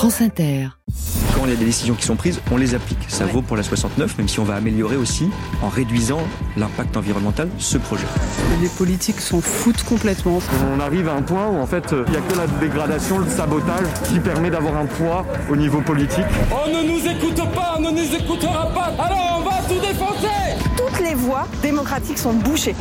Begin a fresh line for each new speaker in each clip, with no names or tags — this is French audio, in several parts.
France Inter.
Quand il y a des décisions qui sont prises, on les applique. Ça vaut pour la 69, même si on va améliorer aussi, en réduisant l'impact environnemental, ce projet.
Les politiques s'en foutent complètement.
On arrive à un point où en fait, il n'y a que la dégradation, le sabotage qui permet d'avoir un poids au niveau politique.
On ne nous écoute pas, on ne nous écoutera pas, alors on va tout défoncer
Toutes les voies démocratiques sont bouchées.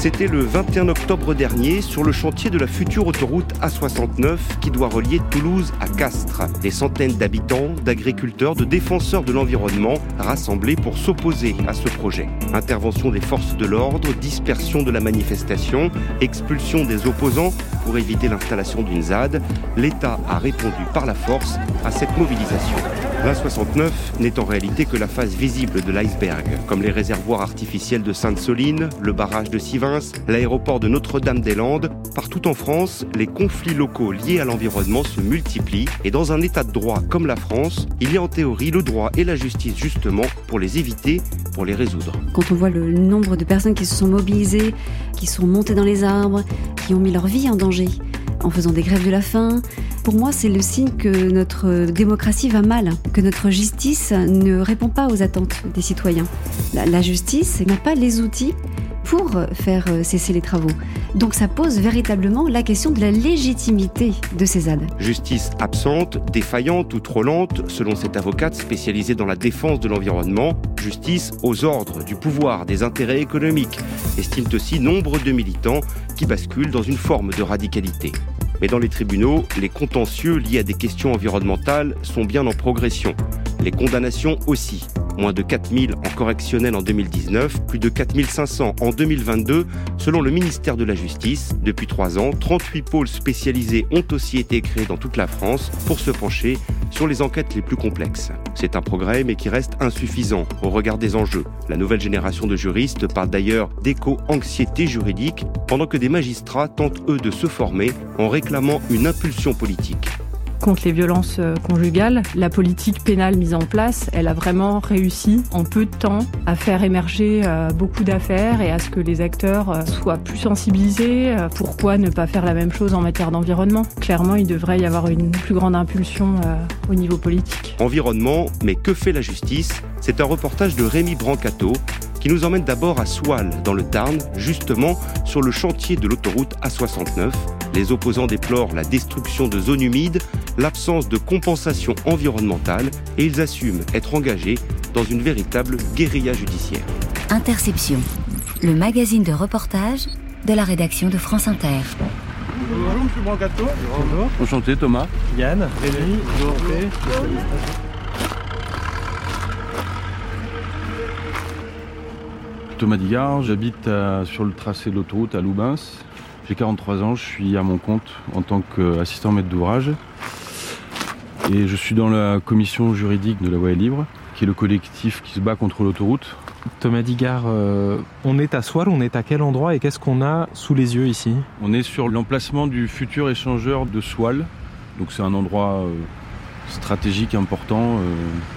C'était le 21 octobre dernier sur le chantier de la future autoroute A69 qui doit relier Toulouse à Castres. Des centaines d'habitants, d'agriculteurs, de défenseurs de l'environnement rassemblés pour s'opposer à ce projet. Intervention des forces de l'ordre, dispersion de la manifestation, expulsion des opposants pour éviter l'installation d'une ZAD, l'État a répondu par la force à cette mobilisation. L'A69 n'est en réalité que la face visible de l'iceberg, comme les réservoirs artificiels de Sainte-Soline, le barrage de Sivins, l'aéroport de Notre-Dame-des-Landes. Partout en France, les conflits locaux liés à l'environnement se multiplient et dans un état de droit comme la France, il y a en théorie le droit et la justice justement pour les éviter, pour les résoudre.
Quand on voit le nombre de personnes qui se sont mobilisées, qui sont montées dans les arbres, qui ont mis leur vie en danger en faisant des grèves de la faim, pour moi, c'est le signe que notre démocratie va mal, que notre justice ne répond pas aux attentes des citoyens. La, justice n'a pas les outils pour faire cesser les travaux. Donc ça pose véritablement la question de la légitimité de ces aides.
Justice absente, défaillante ou trop lente, selon cette avocate spécialisée dans la défense de l'environnement. Justice aux ordres du pouvoir, des intérêts économiques, estiment aussi nombre de militants qui basculent dans une forme de radicalité. Mais dans les tribunaux, les contentieux liés à des questions environnementales sont bien en progression. Les condamnations aussi. Moins de 4000 en correctionnel en 2019, plus de 4500 en 2022, selon le ministère de la Justice. Depuis trois ans, 38 pôles spécialisés ont aussi été créés dans toute la France pour se pencher sur les enquêtes les plus complexes. C'est un progrès, mais qui reste insuffisant au regard des enjeux. La nouvelle génération de juristes parle d'ailleurs d'éco-anxiété juridique, pendant que des magistrats tentent, eux, de se former en réclamant une impulsion politique
contre les violences euh, conjugales. La politique pénale mise en place, elle a vraiment réussi en peu de temps à faire émerger euh, beaucoup d'affaires et à ce que les acteurs euh, soient plus sensibilisés. Pourquoi ne pas faire la même chose en matière d'environnement? Clairement, il devrait y avoir une plus grande impulsion au niveau politique.
Environnement, mais que fait la justice? C'est un reportage de Rémi Brancato qui nous emmène d'abord à Soile, dans le Tarn, justement sur le chantier de l'autoroute A69. Les opposants déplorent la destruction de zones humides, l'absence de compensation environnementale et ils assument être engagés dans une véritable guérilla judiciaire.
Interception, le magazine de reportage de la rédaction de France Inter.
Bonjour, monsieur Brancato.
Bonjour. Enchanté, Thomas.
Yann, Rémi,
Thomas Digard, j'habite sur le tracé de l'autoroute à Loubins. J'ai 43 ans, je suis à mon compte en tant qu'assistant maître d'ouvrage. Et je suis dans la commission juridique de la voie libre, qui est le collectif qui se bat contre l'autoroute.
Thomas Digard, euh, on est à Soile, on est à quel endroit et qu'est-ce qu'on a sous les yeux ici?
On est sur l'emplacement du futur échangeur de Soile. Donc c'est un endroit euh, stratégique important.
Euh,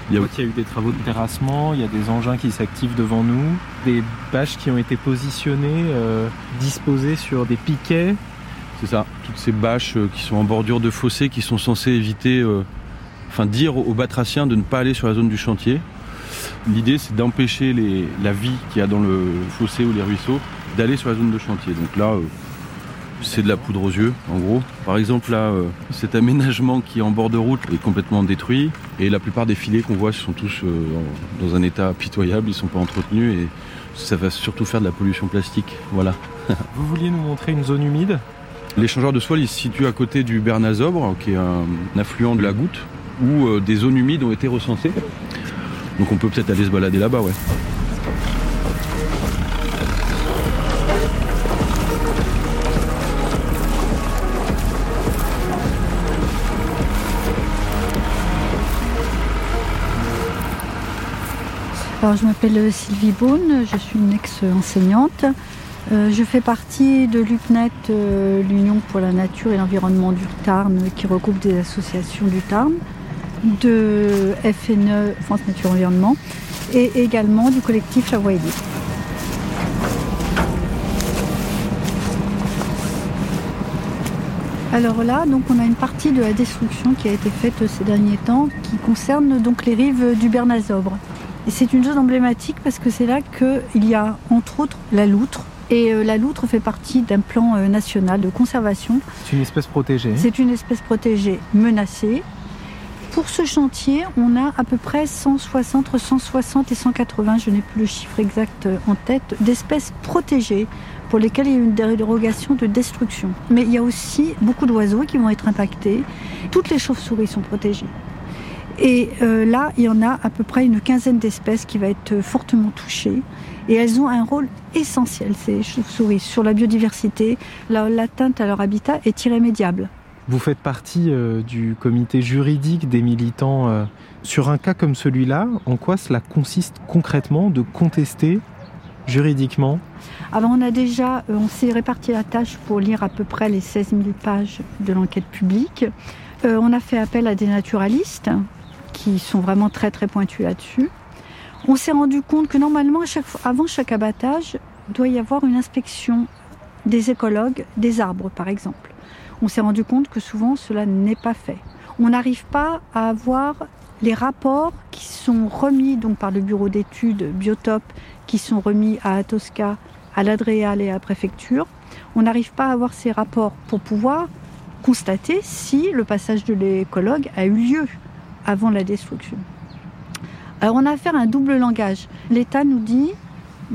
il y, a... eu des travaux de terrassement, il y a des engins qui s'activent devant nous, des bâches qui ont été positionnées, euh, disposées sur des piquets.
C'est ça, toutes ces bâches euh, qui sont en bordure de fossé, qui sont censées éviter, enfin dire aux batraciens de ne pas aller sur la zone du chantier. L'idée c'est d'empêcher la vie qu'il y a dans le fossé ou les ruisseaux d'aller sur la zone de chantier. Donc là, c'est de la poudre aux yeux, en gros. Par exemple, là, euh, cet aménagement qui est en bord de route est complètement détruit. Et la plupart des filets qu'on voit sont tous euh, dans un état pitoyable, ils ne sont pas entretenus et ça va surtout faire de la pollution plastique. Voilà.
Vous vouliez nous montrer une zone humide?
L'échangeur de soie, il se situe à côté du Bernazobre, qui est un affluent de la Goutte, où euh, des zones humides ont été recensées. Donc on peut peut-être aller se balader là-bas, ouais.
Je m'appelle Sylvie Beaune, je suis une ex-enseignante. Euh, je fais partie de l'UPNET, euh, l'Union pour la nature et l'environnement du Tarn, qui regroupe des associations du Tarn, de FNE, France Nature Environnement, et également du collectif La. Alors là, donc on a une partie de la destruction qui a été faite ces derniers temps qui concerne donc les rives du Bernazobre. Et c'est une zone emblématique parce que c'est là qu'il y a entre autres la loutre. Et euh, la loutre fait partie d'un plan euh, national de conservation.
C'est une espèce protégée.
C'est une espèce protégée menacée. Pour ce chantier, on a à peu près 160, entre 160 et 180, je n'ai plus le chiffre exact euh, en tête, d'espèces protégées pour lesquelles il y a une dérogation de destruction. Mais il y a aussi beaucoup d'oiseaux qui vont être impactés. Toutes les chauves-souris sont protégées. Et euh, là, il y en a à peu près une quinzaine d'espèces qui vont être fortement touchées. Et elles ont un rôle essentiel, ces chauves-souris, sur la biodiversité. L'atteinte à leur habitat est irrémédiable.
Vous faites partie euh, du comité juridique des militants. Euh, sur un cas comme celui-là, en quoi cela consiste concrètement de contester juridiquement?
Alors on a déjà, on s'est réparti la tâche pour lire à peu près les 16 000 pages de l'enquête publique. on a fait appel à des naturalistes qui sont vraiment très très pointus là-dessus. On s'est rendu compte que normalement, avant chaque abattage, doit y avoir une inspection des écologues des arbres, par exemple. On s'est rendu compte que souvent cela n'est pas fait. On n'arrive pas à avoir les rapports qui sont remis donc par le bureau d'études Biotope, qui sont remis à Atosca, à l'Adréal et à la préfecture. On n'arrive pas à avoir ces rapports pour pouvoir constater si le passage de l'écologue a eu lieu avant la destruction. Alors on a affaire à un double langage. L'État nous dit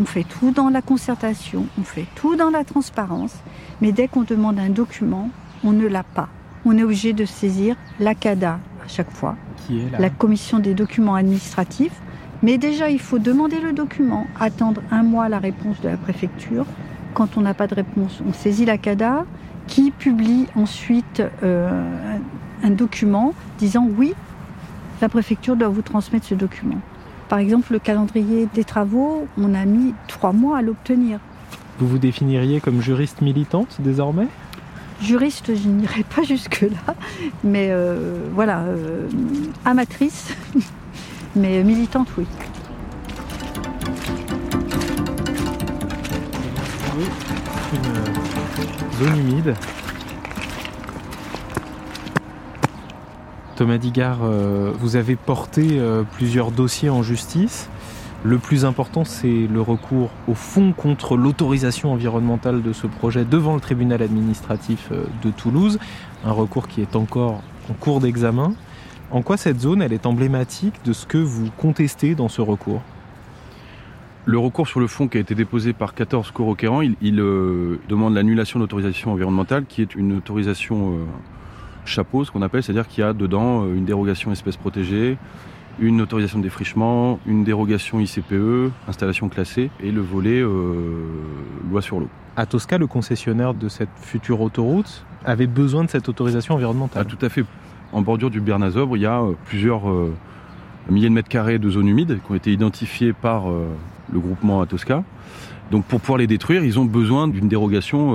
on fait tout dans la concertation, on fait tout dans la transparence, mais dès qu'on demande un document, on ne l'a pas. On est obligé de saisir la CADA à chaque fois,
Qui est
la commission des documents administratifs. Mais déjà, il faut demander le document, attendre un mois la réponse de la préfecture. Quand on n'a pas de réponse, on saisit la CADA qui publie ensuite euh, un document disant oui, la préfecture doit vous transmettre ce document. Par exemple, le calendrier des travaux, on a mis trois mois à l'obtenir.
Vous vous définiriez comme juriste militante désormais?
Juriste, je n'irai pas jusque-là, mais euh, voilà, euh, amatrice, mais militante, oui.
Une zone humide Thomas Digard, euh, vous avez porté euh, plusieurs dossiers en justice. Le plus important, c'est le recours au fond contre l'autorisation environnementale de ce projet devant le tribunal administratif euh, de Toulouse, un recours qui est encore en cours d'examen. En quoi cette zone, elle est emblématique de ce que vous contestez dans ce recours?
Le recours sur le fond qui a été déposé par 14 cours requérants, il, demande l'annulation d'autorisation environnementale, qui est une autorisation chapeau, ce qu'on appelle, c'est-à-dire qu'il y a dedans euh, une dérogation espèce protégée, une autorisation de défrichement, une dérogation ICPE, installation classée, et le volet euh, loi sur l'eau.
À Tosca, le concessionnaire de cette future autoroute avait besoin de cette autorisation environnementale.
Ah, tout à fait. En bordure du Bernazobre, il y a euh, plusieurs milliers de mètres carrés de zones humides qui ont été identifiées par le groupement Atosca. Donc pour pouvoir les détruire, ils ont besoin d'une dérogation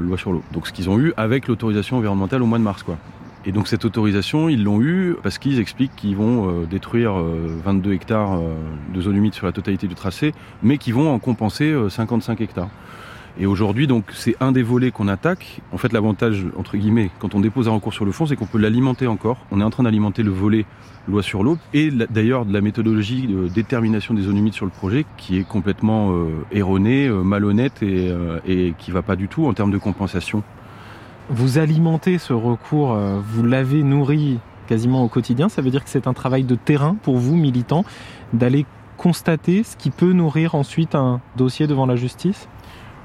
loi sur l'eau. Donc ce qu'ils ont eu avec l'autorisation environnementale au mois de mars. Quoi. Et donc cette autorisation, ils l'ont eu parce qu'ils expliquent qu'ils vont euh, détruire 22 euh, hectares euh, de zone humide sur la totalité du tracé, mais qu'ils vont en compenser 55 hectares. Et aujourd'hui, c'est un des volets qu'on attaque. En fait, l'avantage, entre guillemets, quand on dépose un recours sur le fond, c'est qu'on peut l'alimenter encore. On est en train d'alimenter le volet loi sur l'eau et d'ailleurs de la méthodologie de détermination des zones humides sur le projet qui est complètement erronée, malhonnête et, et qui va pas du tout en termes de compensation
vous alimentez ce recours, euh, vous l'avez nourri quasiment au quotidien. Ça veut dire que c'est un travail de terrain pour vous, militants, d'aller constater ce qui peut nourrir ensuite un dossier devant la justice?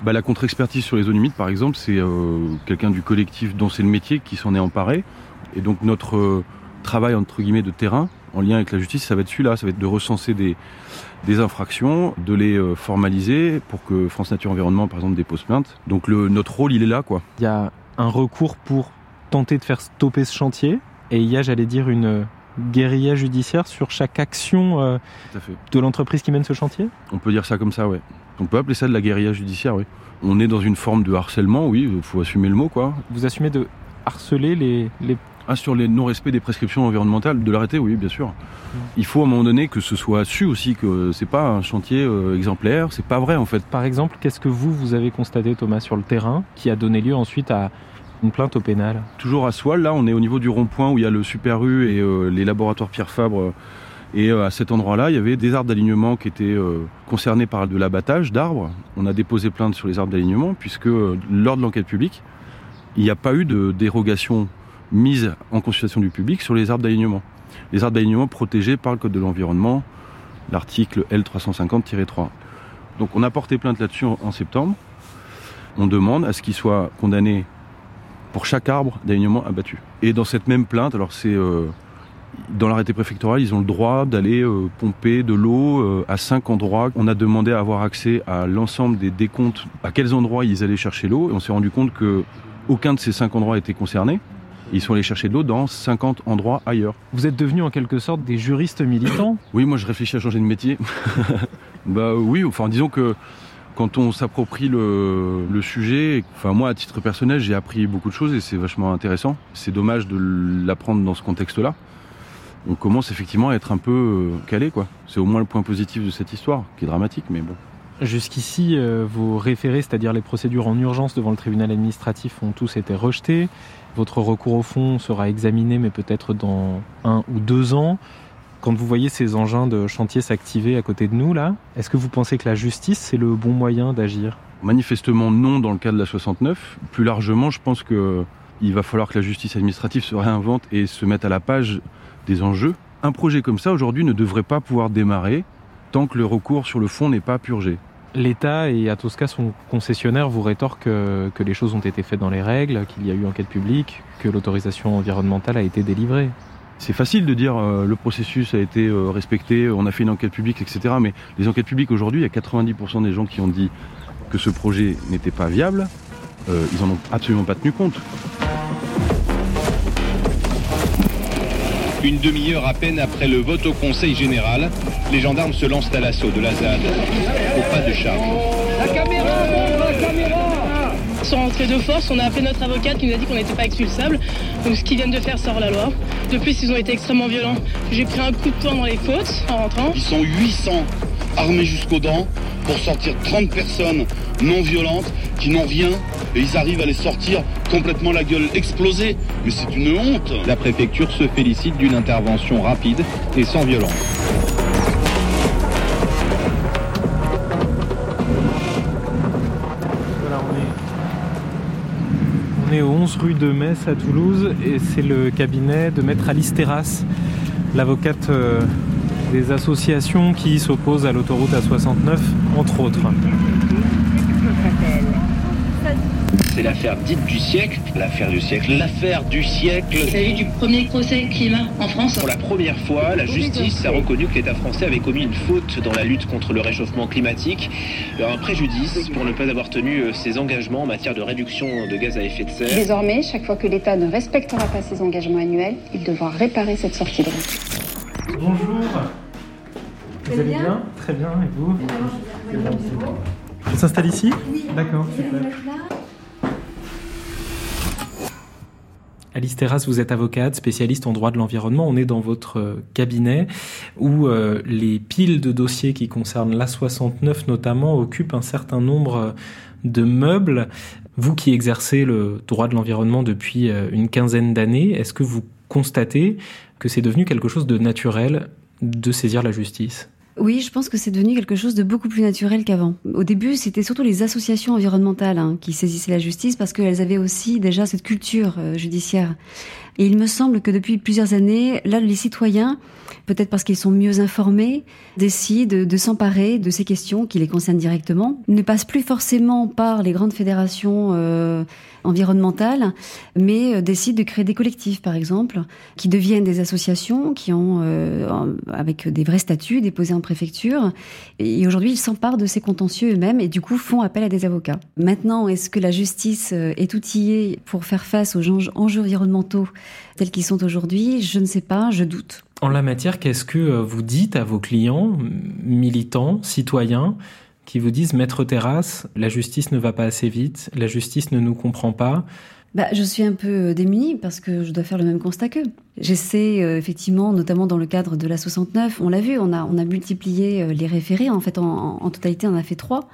Bah, La contre-expertise sur les zones humides, par exemple, c'est euh, quelqu'un du collectif dont c'est le métier qui s'en est emparé. Et donc notre euh, travail, entre guillemets, de terrain, en lien avec la justice, ça va être celui-là, ça va être de recenser des, des infractions, de les formaliser pour que France Nature Environnement, par exemple, dépose plainte. Donc le, notre rôle, il est là. quoi.
Il y a un recours pour tenter de faire stopper ce chantier. Et il y a, j'allais dire, une guérilla judiciaire sur chaque action euh, de l'entreprise qui mène ce chantier?
On peut dire ça comme ça, ouais. On peut appeler ça de la guérilla judiciaire, oui. On est dans une forme de harcèlement, oui, il faut assumer le mot, quoi.
Vous assumez de harceler les,
Ah, sur les non-respect des prescriptions environnementales de l'arrêté, oui, bien sûr. Il faut à un moment donné que ce soit su aussi que c'est pas un chantier euh, exemplaire, c'est pas vrai en fait.
Par exemple, qu'est-ce que vous, vous avez constaté, Thomas, sur le terrain, qui a donné lieu ensuite à une plainte au pénal?
Toujours à Soile, là, on est au niveau du rond-point où il y a le Super U et euh, les laboratoires Pierre Fabre. Et euh, à cet endroit-là, il y avait des arbres d'alignement qui étaient concernés par de l'abattage d'arbres. On a déposé plainte sur les arbres d'alignement puisque lors de l'enquête publique, il n'y a pas eu de dérogation mise en consultation du public sur les arbres d'alignement. Les arbres d'alignement protégés par le Code de l'environnement, l'article L350-3. Donc on a porté plainte là-dessus en septembre. On demande à ce qu'il soit condamné pour chaque arbre d'alignement abattu. Et dans cette même plainte, alors c'est euh, dans l'arrêté préfectoral, ils ont le droit d'aller euh, pomper de l'eau euh, à cinq endroits. On a demandé à avoir accès à l'ensemble des décomptes, à quels endroits ils allaient chercher l'eau, et on s'est rendu compte que aucun de ces cinq endroits était concerné. Ils sont allés chercher de l'eau dans 50 endroits ailleurs.
Vous êtes devenus en quelque sorte des juristes militants
Oui, moi je réfléchis à changer de métier. bah oui, enfin disons que quand on s'approprie le, sujet, enfin moi à titre personnel j'ai appris beaucoup de choses et c'est vachement intéressant. C'est dommage de l'apprendre dans ce contexte-là. On commence effectivement à être un peu euh, calé quoi. C'est au moins le point positif de cette histoire, qui est dramatique mais bon.
Jusqu'ici, euh, vos référés, c'est-à-dire les procédures en urgence devant le tribunal administratif, ont tous été rejetés. Votre recours au fond sera examiné, mais peut-être dans un ou deux ans. Quand vous voyez ces engins de chantier s'activer à côté de nous, là, est-ce que vous pensez que la justice, c'est le bon moyen d'agir?
Manifestement non dans le cas de la 69. Plus largement, je pense qu'il va falloir que la justice administrative se réinvente et se mette à la page des enjeux. Un projet comme ça, aujourd'hui, ne devrait pas pouvoir démarrer tant que le recours sur le fond n'est pas purgé.
L'État et Atosca, son concessionnaire, vous rétorquent que, les choses ont été faites dans les règles, qu'il y a eu enquête publique, que l'autorisation environnementale a été délivrée.
C'est facile de dire euh, le processus a été euh, respecté, on a fait une enquête publique, etc. Mais les enquêtes publiques aujourd'hui, il y a 90% des gens qui ont dit que ce projet n'était pas viable. Euh, ils n'en ont absolument pas tenu compte.
Une demi-heure à peine après le vote au Conseil général, les gendarmes se lancent à l'assaut de la ZAD, au pas de charge. La caméra, la
caméra Sans rentrer de force, on a appelé notre avocate qui nous a dit qu'on n'était pas expulsable. Donc ce qu'ils viennent de faire sort la loi. De plus, ils ont été extrêmement violents. J'ai pris un coup de poing dans les côtes en rentrant.
Ils sont 800 armés jusqu'aux dents pour sortir 30 personnes non violentes qui n'ont rien et ils arrivent à les sortir complètement la gueule explosée. Mais c'est une honte.
La préfecture se félicite d'une intervention rapide et sans violence.
On est au 11 rue de Metz à Toulouse et c'est le cabinet de maître Alice Terrasse, l'avocate euh, des associations qui s'opposent à l'autoroute A69, entre autres.
C'est l'affaire dite du siècle, l'affaire du siècle, l'affaire du siècle.
Il s'agit du premier procès climat en France.
Pour la première fois, la justice a reconnu que l'État français avait commis une faute dans la lutte contre le réchauffement climatique, un préjudice pour ne pas avoir tenu euh, ses engagements en matière de réduction de gaz à effet de serre.
Désormais, chaque fois que l'État ne respectera pas ses engagements annuels, il devra réparer cette sortie de route.
Bonjour. Vous allez bien, Très bien, et vous? On s'installe ici?
Oui.
D'accord, super. Alice Terrasse, vous êtes avocate, spécialiste en droit de l'environnement. On est dans votre euh, cabinet où euh, les piles de dossiers qui concernent l'A69 notamment occupent un certain nombre euh, de meubles. Vous qui exercez le droit de l'environnement depuis une quinzaine d'années, est-ce que vous constatez que c'est devenu quelque chose de naturel de saisir la justice?
Oui, je pense que c'est devenu quelque chose de beaucoup plus naturel qu'avant. Au début, c'était surtout les associations environnementales hein, qui saisissaient la justice parce qu'elles avaient aussi déjà cette culture euh, judiciaire. Et il me semble que depuis plusieurs années, là, les citoyens, peut-être parce qu'ils sont mieux informés, décident de s'emparer de ces questions qui les concernent directement, ne passent plus forcément par les grandes fédérations euh, environnementales, mais euh, décident de créer des collectifs, par exemple, qui deviennent des associations, qui ont, euh, avec des vrais statuts, déposés en préfecture. Et aujourd'hui, ils s'emparent de ces contentieux eux-mêmes et du coup font appel à des avocats. Maintenant, est-ce que la justice est outillée pour faire face aux enjeux environnementaux tels qu'ils sont aujourd'hui? Je ne sais pas, je doute.
En la matière, qu'est-ce que euh, vous dites à vos clients, militants, citoyens, qui vous disent Maître Terrasse, la justice ne va pas assez vite, la justice ne nous comprend pas,
bah, je suis un peu démunie parce que je dois faire le même constat qu'eux. J'essaie euh, effectivement, notamment dans le cadre de la 69, on l'a vu, on a, multiplié euh, les référés. En fait, en, totalité, on a fait trois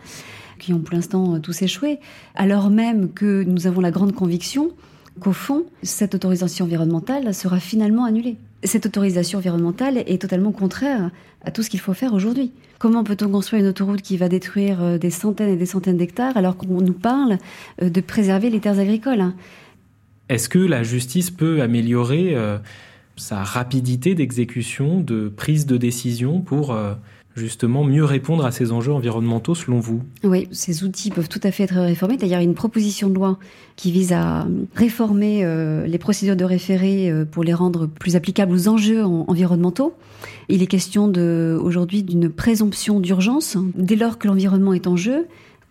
qui ont pour l'instant euh, tous échoué, alors même que nous avons la grande conviction qu'au fond, cette autorisation environnementale sera finalement annulée. Cette autorisation environnementale est totalement contraire à tout ce qu'il faut faire aujourd'hui. Comment peut-on construire une autoroute qui va détruire des centaines et des centaines d'hectares alors qu'on nous parle de préserver les terres agricoles hein?
Est-ce que la justice peut améliorer euh, sa rapidité d'exécution, de prise de décision pour euh, justement mieux répondre à ces enjeux environnementaux selon vous
Oui, ces outils peuvent tout à fait être réformés. D'ailleurs, une proposition de loi qui vise à réformer euh, les procédures de référé pour les rendre plus applicables aux enjeux environnementaux. Il est question aujourd'hui d'une présomption d'urgence dès lors que l'environnement est en jeu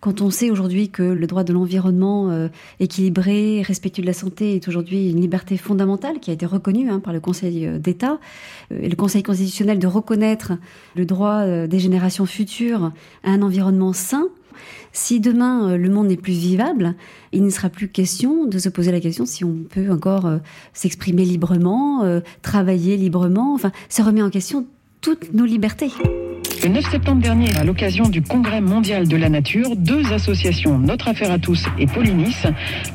quand on sait aujourd'hui que le droit de l'environnement euh, équilibré, respectueux de la santé est aujourd'hui une liberté fondamentale qui a été reconnue hein, par le Conseil euh, d'État euh, et le Conseil constitutionnel de reconnaître le droit des générations futures à un environnement sain, si demain le monde n'est plus vivable, il ne sera plus question de se poser la question si on peut encore s'exprimer librement, travailler librement, enfin, ça remet en question toutes nos libertés.
Le 9 septembre dernier, à l'occasion du Congrès mondial de la nature, deux associations, Notre Affaire à tous et Polinis,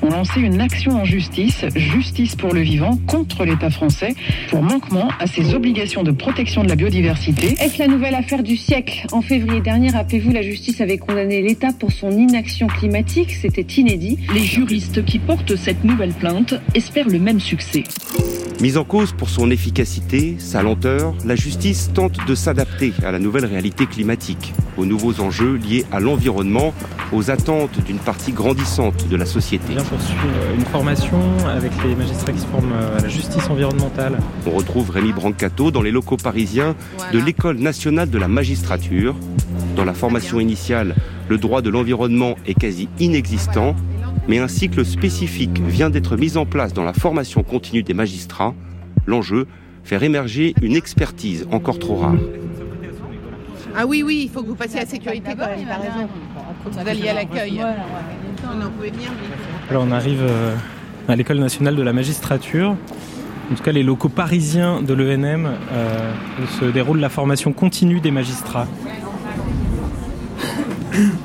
ont lancé une action en justice, Justice pour le vivant, contre l'État français, pour manquement à ses obligations de protection de la biodiversité.
Est-ce la nouvelle affaire du siècle? En février dernier, rappelez-vous, la justice avait condamné l'État pour son inaction climatique. C'était inédit.
Les juristes qui portent cette nouvelle plainte espèrent le même succès.
Mise en cause pour son efficacité, sa lenteur, la justice tente de s'adapter à la nouvelle réalité climatique, aux nouveaux enjeux liés à l'environnement, aux attentes d'une partie grandissante de la société.
Viens poursuivre une formation avec les magistrats qui se forment à la justice environnementale.
On retrouve Rémi Brancato dans les locaux parisiens de l'École nationale de la magistrature. Dans la formation initiale, le droit de l'environnement est quasi inexistant mais un cycle spécifique vient d'être mis en place dans la formation continue des magistrats. L'enjeu, faire émerger une expertise encore trop rare.
Ah oui, oui, il faut que vous passiez à la sécurité quand même, raison. Vous alliez à l'accueil.
Alors on arrive euh, à l'École nationale de la magistrature. En tout cas, les locaux parisiens de l'ENM euh, se déroule la formation continue des magistrats.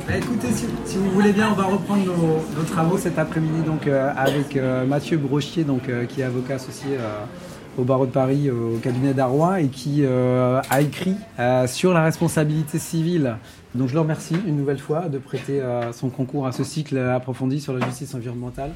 Bah, écoutez, si, vous voulez bien, on va reprendre nos, travaux cet après-midi donc euh, avec euh, Mathieu Brochier, donc euh, qui est avocat associé au barreau de Paris, au cabinet d'Arrois, et qui a écrit sur la responsabilité civile. Donc je le remercie une nouvelle fois de prêter son concours à ce cycle approfondi sur la justice environnementale.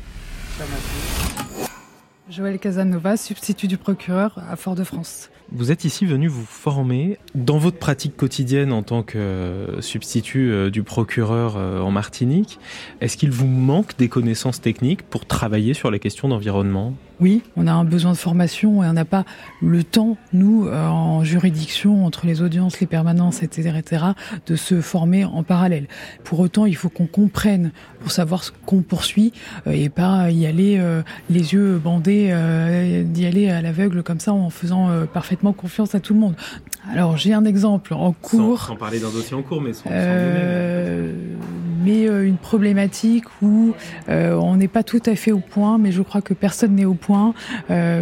Joël Casanova, substitut du procureur à Fort-de-France.
Vous êtes ici venu vous former dans votre pratique quotidienne en tant que euh, substitut euh, du procureur euh, en Martinique. Est-ce qu'il vous manque des connaissances techniques pour travailler sur les questions d'environnement?
Oui, on a un besoin de formation et on n'a pas le temps, nous, en juridiction, entre les audiences, les permanences, etc., etc., de se former en parallèle. Pour autant, il faut qu'on comprenne pour savoir ce qu'on poursuit et pas y aller les yeux bandés, d'y aller à l'aveugle comme ça en faisant parfaitement confiance à tout le monde. Alors j'ai un exemple en cours.
Sans, parler d'un dossier en cours, mais sans,
euh, mais euh, une problématique où euh, on n'est pas tout à fait au point, mais je crois que personne n'est au point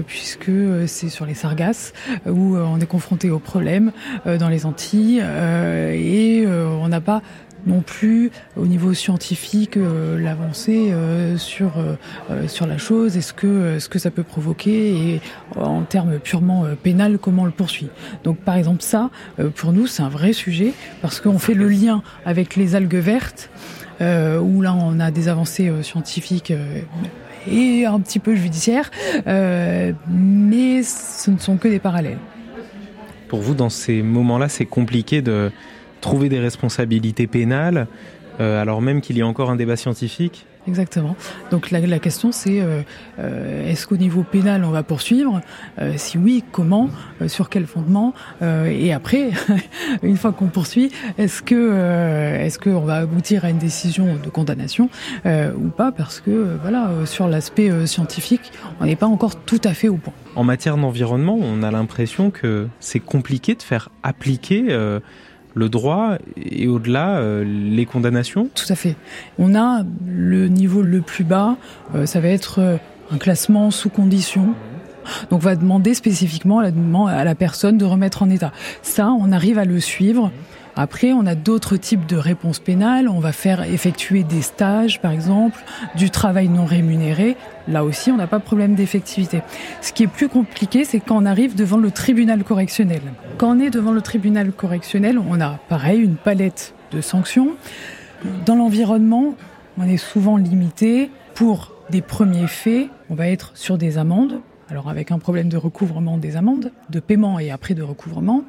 puisque c'est sur les sargasses où on est confronté aux problèmes dans les Antilles et on n'a pas non plus au niveau scientifique euh, l'avancée euh, sur euh, sur la chose est ce que ce que ça peut provoquer et en termes purement pénal comment on le poursuit. Donc par exemple ça pour nous c'est un vrai sujet parce qu'on fait le lien avec les algues vertes où là on a des avancées scientifiques et un petit peu judiciaires mais ce ne sont que des parallèles.
Pour vous dans ces moments-là c'est compliqué de trouver des responsabilités pénales, euh, alors même qu'il y a encore un débat scientifique
Exactement. Donc la, question c'est euh, euh, est-ce qu'au niveau pénal on va poursuivre? Si oui, comment? Sur quel fondement? Et après, une fois qu'on poursuit, est-ce que est-ce qu'on va aboutir à une décision de condamnation ou pas? Parce que voilà, sur l'aspect scientifique, on n'est pas encore tout à fait au point.
En matière d'environnement, on a l'impression que c'est compliqué de faire appliquer le droit et au-delà euh, les condamnations
Tout à fait. On a le niveau le plus bas, euh, ça va être euh, un classement sous condition. Donc on va demander spécifiquement à la, à la personne de remettre en état. Ça, on arrive à le suivre. Après, on a d'autres types de réponses pénales. On va faire effectuer des stages, par exemple, du travail non rémunéré. Là aussi, on n'a pas de problème d'effectivité. Ce qui est plus compliqué, c'est quand on arrive devant le tribunal correctionnel. Quand on est devant le tribunal correctionnel, on a pareil une palette de sanctions. Dans l'environnement, on est souvent limité pour des premiers faits. On va être sur des amendes. Alors avec un problème de recouvrement des amendes, de paiement et après de recouvrement.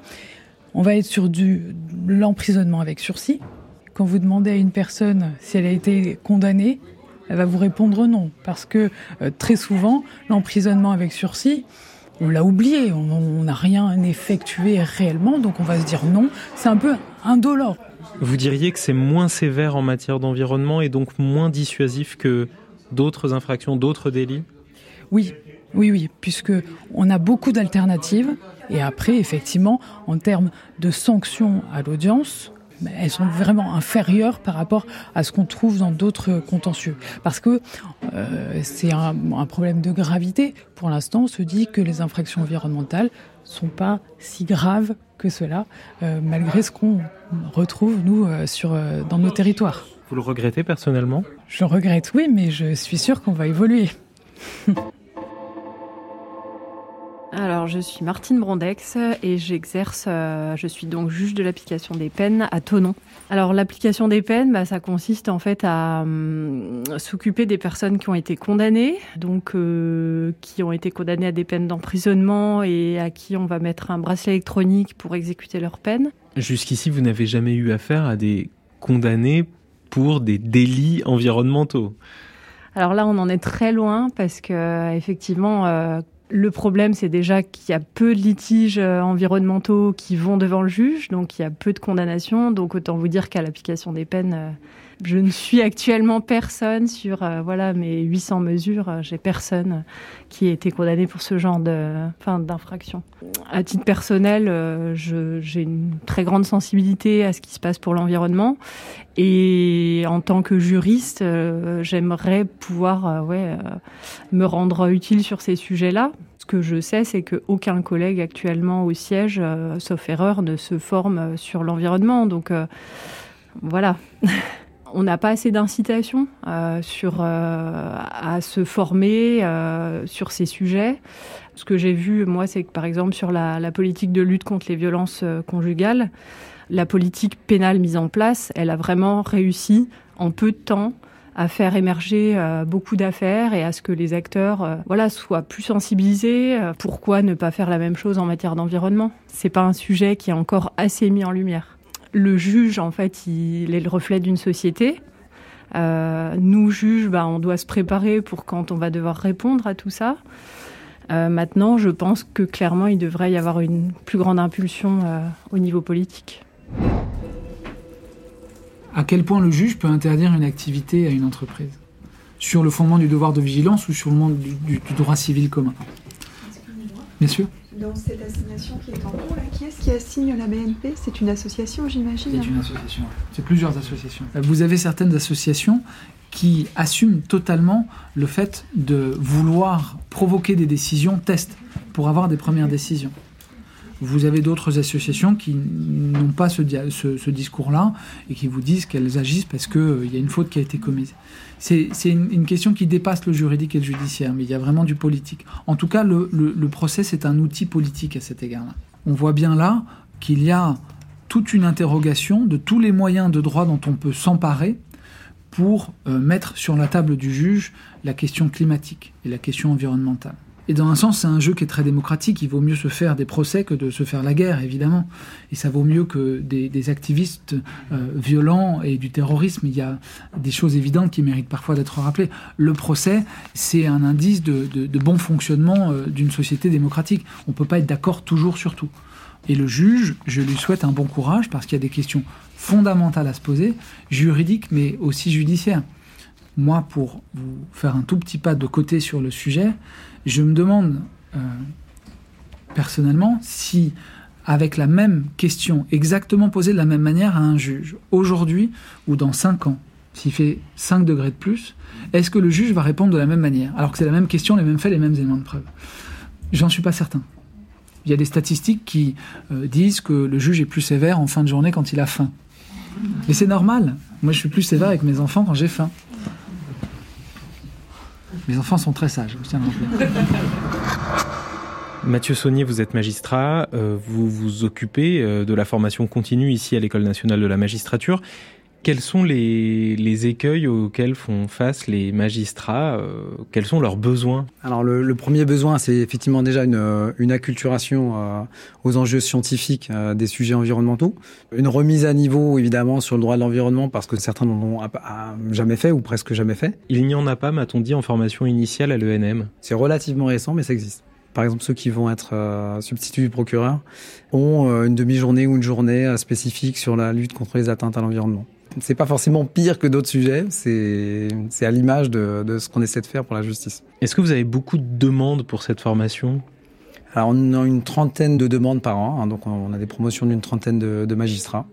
On va être sur du l'emprisonnement avec sursis. Quand vous demandez à une personne si elle a été condamnée, elle va vous répondre non, parce que euh, très souvent, l'emprisonnement avec sursis, on l'a oublié, on n'a rien effectué réellement, donc on va se dire non. C'est un peu indolore.
Vous diriez que c'est moins sévère en matière d'environnement et donc moins dissuasif que d'autres infractions, d'autres délits?
Oui, oui, oui, puisque on a beaucoup d'alternatives. Et après, effectivement, en termes de sanctions à l'audience, elles sont vraiment inférieures par rapport à ce qu'on trouve dans d'autres contentieux. Parce que euh, c'est un, un, problème de gravité. Pour l'instant, on se dit que les infractions environnementales sont pas si graves que cela, euh, malgré ce qu'on retrouve, nous, euh, sur, dans nos territoires.
Vous le regrettez personnellement?
Je regrette, oui, mais je suis sûre qu'on va évoluer.
Alors, je suis Martine Brondex et j'exerce, euh, je suis donc juge de l'application des peines à Tonon. Alors, l'application des peines, bah, ça consiste en fait à hum, s'occuper des personnes qui ont été condamnées, donc euh, qui ont été condamnées à des peines d'emprisonnement et à qui on va mettre un bracelet électronique pour exécuter leur peine.
Jusqu'ici, vous n'avez jamais eu affaire à des condamnés pour des délits environnementaux?
Alors là, on en est très loin parce que effectivement, euh, le problème, c'est déjà qu'il y a peu de litiges euh, environnementaux qui vont devant le juge, donc il y a peu de condamnations. Donc autant vous dire qu'à l'application des peines, euh, je ne suis actuellement personne sur euh, voilà mes 800 mesures. J'ai personne qui a été condamné pour ce genre de, enfin, d'infraction. À titre personnel, j'ai une très grande sensibilité à ce qui se passe pour l'environnement, et en tant que juriste, j'aimerais pouvoir ouais me rendre utile sur ces sujets-là. Ce que je sais, c'est qu'aucun collègue actuellement au siège, euh, sauf erreur, ne se forme sur l'environnement. Donc euh, voilà. On n'a pas assez d'incitation euh, sur euh, à se former euh, sur ces sujets. Ce que j'ai vu, moi, c'est que par exemple sur la, la, politique de lutte contre les violences conjugales, la politique pénale mise en place, elle a vraiment réussi en peu de temps à faire émerger beaucoup d'affaires et à ce que les acteurs voilà soient plus sensibilisés. Pourquoi ne pas faire la même chose en matière d'environnement? C'est pas un sujet qui est encore assez mis en lumière. Le juge, en fait, il est le reflet d'une société. Euh, nous juges, bah, on doit se préparer pour quand on va devoir répondre à tout ça. Euh, maintenant, je pense que clairement, il devrait y avoir une plus grande impulsion euh, au niveau politique
à quel point le juge peut interdire une activité à une entreprise? Sur le fondement du devoir de vigilance ou sur le fondement du, du, du droit civil commun? Bien sûr.
Dans cette assignation qui est en cours, là, qui est-ce qui assigne la BNP C'est une association, j'imagine
C'est une association, c'est plusieurs associations. Vous avez certaines associations qui assument totalement le fait de vouloir provoquer des décisions test pour avoir des premières décisions. Vous avez d'autres associations qui n'ont pas ce, discours-là et qui vous disent qu'elles agissent parce qu'il euh, y a une faute qui a été commise. C'est une, question qui dépasse le juridique et le judiciaire, mais il y a vraiment du politique. En tout cas, le procès, c'est un outil politique à cet égard-là. On voit bien là qu'il y a toute une interrogation de tous les moyens de droit dont on peut s'emparer pour euh, mettre sur la table du juge la question climatique et la question environnementale. Et dans un sens, c'est un jeu qui est très démocratique. Il vaut mieux se faire des procès que de se faire la guerre, évidemment. Et ça vaut mieux que des, activistes euh, violents et du terrorisme. Il y a des choses évidentes qui méritent parfois d'être rappelées. Le procès, c'est un indice de bon fonctionnement euh, d'une société démocratique. On ne peut pas être d'accord toujours sur tout. Et le juge, je lui souhaite un bon courage parce qu'il y a des questions fondamentales à se poser, juridiques mais aussi judiciaires. Moi, pour vous faire un tout petit pas de côté sur le sujet, je me demande euh, personnellement si avec la même question, exactement posée de la même manière à un juge, aujourd'hui ou dans 5 ans, s'il fait 5 degrés de plus, est-ce que le juge va répondre de la même manière Alors que c'est la même question, les mêmes faits, les mêmes éléments de preuve? J'en suis pas certain. Il y a des statistiques qui euh, disent que le juge est plus sévère en fin de journée quand il a faim. Mais c'est normal. Moi, je suis plus sévère avec mes enfants quand j'ai faim. Mes enfants sont très sages, je tiens
Mathieu Saunier, vous êtes magistrat, euh, vous vous occupez euh, de la formation continue ici à l'École nationale de la magistrature. Quels sont les, les, écueils auxquels font face les magistrats euh, Quels sont leurs besoins?
Alors le, le, premier besoin, c'est effectivement déjà une, une acculturation euh, aux enjeux scientifiques euh, des sujets environnementaux, une remise à niveau évidemment sur le droit de l'environnement parce que certains n'en ont jamais fait ou presque jamais fait.
Il n'y en a pas, m'a-t-on dit, en formation initiale à l'ENM
C'est relativement récent, mais ça existe. Par exemple, ceux qui vont être euh, substituts du procureur ont euh, une demi-journée ou une journée euh, spécifique sur la lutte contre les atteintes à l'environnement c'est pas forcément pire que d'autres sujets, c'est à l'image de, de, ce qu'on essaie de faire pour la justice.
Est-ce que vous avez beaucoup de demandes pour cette formation?
Alors on a une trentaine de demandes par an, hein, donc on a des promotions d'une trentaine de, de, magistrats.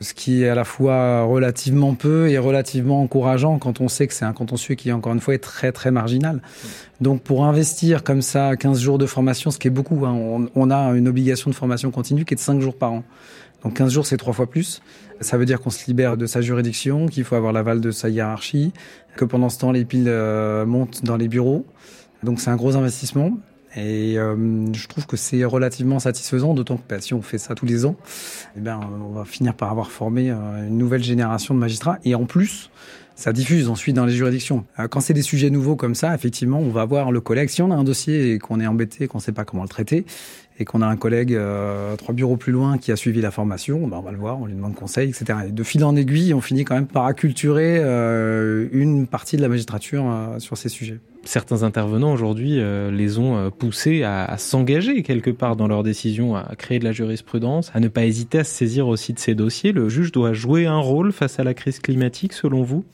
Ce qui est à la fois relativement peu et relativement encourageant quand on sait que c'est un contentieux qui, encore une fois, est très très marginal. Donc pour investir comme ça 15 jours de formation, ce qui est beaucoup, hein, on, on a une obligation de formation continue qui est de 5 jours par an. Donc 15 jours, c'est trois fois plus. Ça veut dire qu'on se libère de sa juridiction, qu'il faut avoir l'aval de sa hiérarchie, que pendant ce temps, les piles euh, montent dans les bureaux. Donc c'est un gros investissement. Et euh, je trouve que c'est relativement satisfaisant, d'autant que bah, si on fait ça tous les ans, eh ben, on va finir par avoir formé euh, une nouvelle génération de magistrats. Et en plus, ça diffuse ensuite dans les juridictions. Quand c'est des sujets nouveaux comme ça, effectivement, on va voir le collègue. Si on a un dossier et qu'on est embêté, qu'on ne sait pas comment le traiter, et qu'on a un collègue euh, trois bureaux plus loin qui a suivi la formation, ben on va le voir, on lui demande conseil, etc. Et de fil en aiguille, on finit quand même par acculturer euh, une partie de la magistrature euh, sur ces sujets.
Certains intervenants aujourd'hui les ont poussés à, à s'engager quelque part dans leurs décisions, à créer de la jurisprudence, à ne pas hésiter à se saisir aussi de ces dossiers. Le juge doit jouer un rôle face à la crise climatique, selon vous?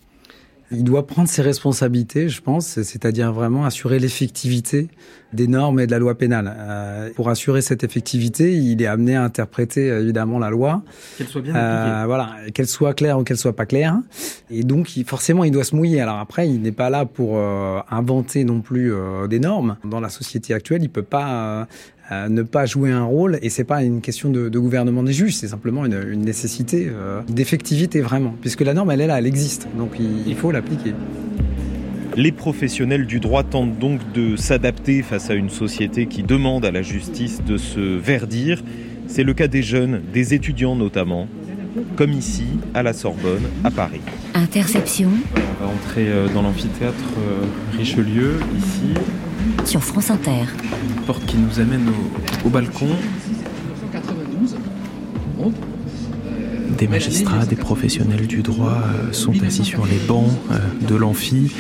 Il doit prendre ses responsabilités, je pense, c'est-à-dire vraiment assurer l'effectivité des normes et de la loi pénale. Euh, pour assurer cette effectivité, il est amené à interpréter évidemment la loi.
Qu'elle soit bien appliquée.
Euh, voilà, qu'elle soit claire ou qu'elle soit pas claire. Et donc, il, forcément, il doit se mouiller. Alors après, il n'est pas là pour euh, inventer non plus euh, des normes. Dans la société actuelle, il peut pas euh, ne pas jouer un rôle et c'est pas une question de, de, gouvernement des juges, c'est simplement une, une nécessité euh, d'effectivité vraiment, puisque la norme elle est là, elle existe, donc il, il faut l'appliquer.
Les professionnels du droit tentent donc de s'adapter face à une société qui demande à la justice de se verdir. C'est le cas des jeunes, des étudiants notamment, comme ici à la Sorbonne, à Paris.
Interception.
On va entrer euh, dans l'amphithéâtre Richelieu, ici.
Sur France Inter.
Une porte qui nous amène au, au balcon. Des magistrats, des professionnels du droit euh, sont assis sur les bancs euh, de l'amphi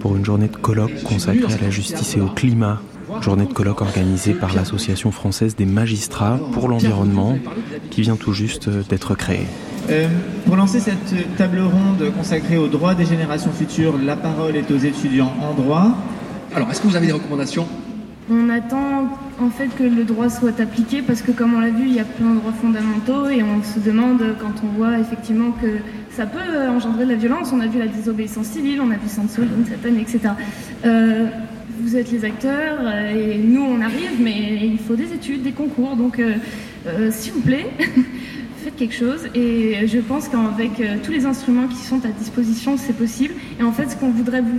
pour une journée de colloque consacrée à la justice et au climat. Journée de colloque organisée par l'Association française des magistrats pour l'environnement qui vient tout juste d'être créée.
Euh, pour lancer cette table ronde consacrée aux droits des générations futures, la parole est aux étudiants en droit.
Alors, est-ce que vous avez des recommandations
On attend en fait que le droit soit appliqué parce que comme on l'a vu, il y a plein de droits fondamentaux et on se demande quand on voit effectivement que ça peut engendrer de la violence. On a vu la désobéissance civile, on a vu Sansoline cette année, etc. Euh, vous êtes les acteurs et nous on arrive, mais il faut des études, des concours. Donc, euh, euh, s'il vous plaît, faites quelque chose. Et je pense qu'avec euh, tous les instruments qui sont à disposition, c'est possible. Et en fait, ce qu'on voudrait vous